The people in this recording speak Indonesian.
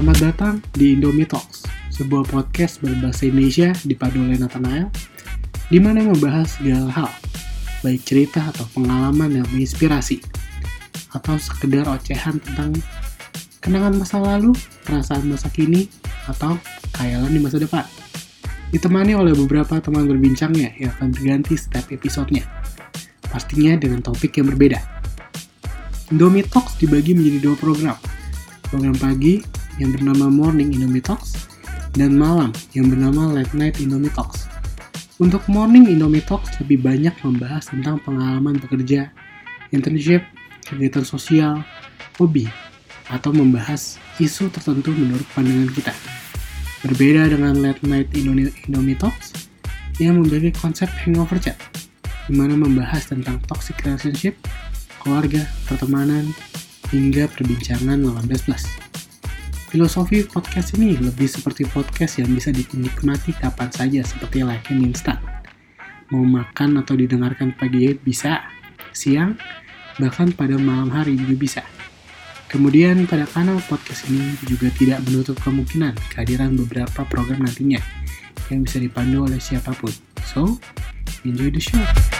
Selamat datang di Indomie Talks, sebuah podcast berbahasa Indonesia dipadu oleh Nathanael, di mana membahas segala hal, baik cerita atau pengalaman yang menginspirasi, atau sekedar ocehan tentang kenangan masa lalu, perasaan masa kini, atau khayalan di masa depan. Ditemani oleh beberapa teman berbincangnya yang akan berganti setiap episodenya, pastinya dengan topik yang berbeda. Indomie Talks dibagi menjadi dua program, program pagi yang bernama Morning Indomie Talks dan malam yang bernama Late Night Indomie Talks. Untuk Morning Indomie Talks lebih banyak membahas tentang pengalaman bekerja, internship, kegiatan sosial, hobi, atau membahas isu tertentu menurut pandangan kita. Berbeda dengan Late Night Indomie, Indomie Talks yang memiliki konsep hangover chat, di mana membahas tentang toxic relationship, keluarga, pertemanan, hingga perbincangan 18 plus. Filosofi podcast ini lebih seperti podcast yang bisa dinikmati kapan saja seperti mie instan. Mau makan atau didengarkan pagi bisa, siang, bahkan pada malam hari juga bisa. Kemudian pada kanal podcast ini juga tidak menutup kemungkinan kehadiran beberapa program nantinya yang bisa dipandu oleh siapa pun. So, enjoy the show.